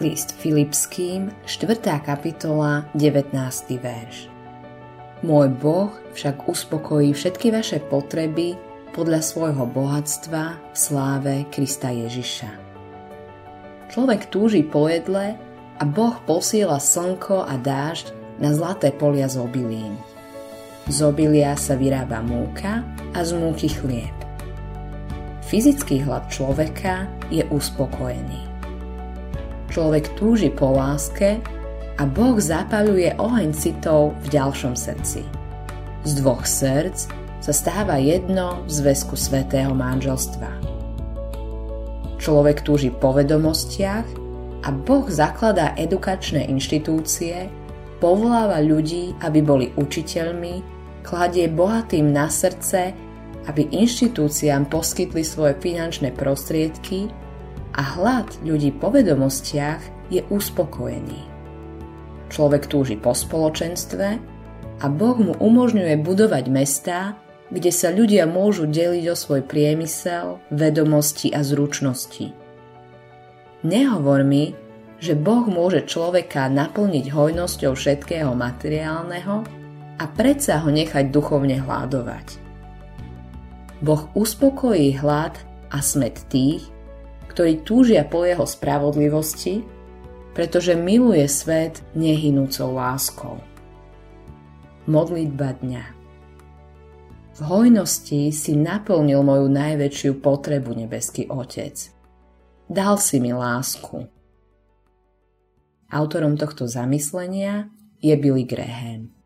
List Filipským, 4. kapitola, 19. verš. Môj Boh však uspokojí všetky vaše potreby podľa svojho bohatstva v sláve Krista Ježiša. Človek túži po jedle a Boh posiela slnko a dážď na zlaté polia z obilín. Z obilia sa vyrába múka a z múky chlieb. Fyzický hlad človeka je uspokojený. Človek túži po láske a Boh zapaľuje oheň citov v ďalšom srdci. Z dvoch srdc sa stáva jedno v zväzku svetého manželstva. Človek túži po vedomostiach a Boh zakladá edukačné inštitúcie, povoláva ľudí, aby boli učiteľmi, kladie bohatým na srdce, aby inštitúciám poskytli svoje finančné prostriedky a hlad ľudí po vedomostiach je uspokojený. Človek túži po spoločenstve a Boh mu umožňuje budovať mestá, kde sa ľudia môžu deliť o svoj priemysel, vedomosti a zručnosti. Nehovor mi, že Boh môže človeka naplniť hojnosťou všetkého materiálneho a predsa ho nechať duchovne hľadovať. Boh uspokojí hlad a smet tých, ktorí túžia po jeho spravodlivosti, pretože miluje svet nehynúcou láskou. Modlitba dňa V hojnosti si naplnil moju najväčšiu potrebu, nebeský Otec. Dal si mi lásku. Autorom tohto zamyslenia je Billy Graham.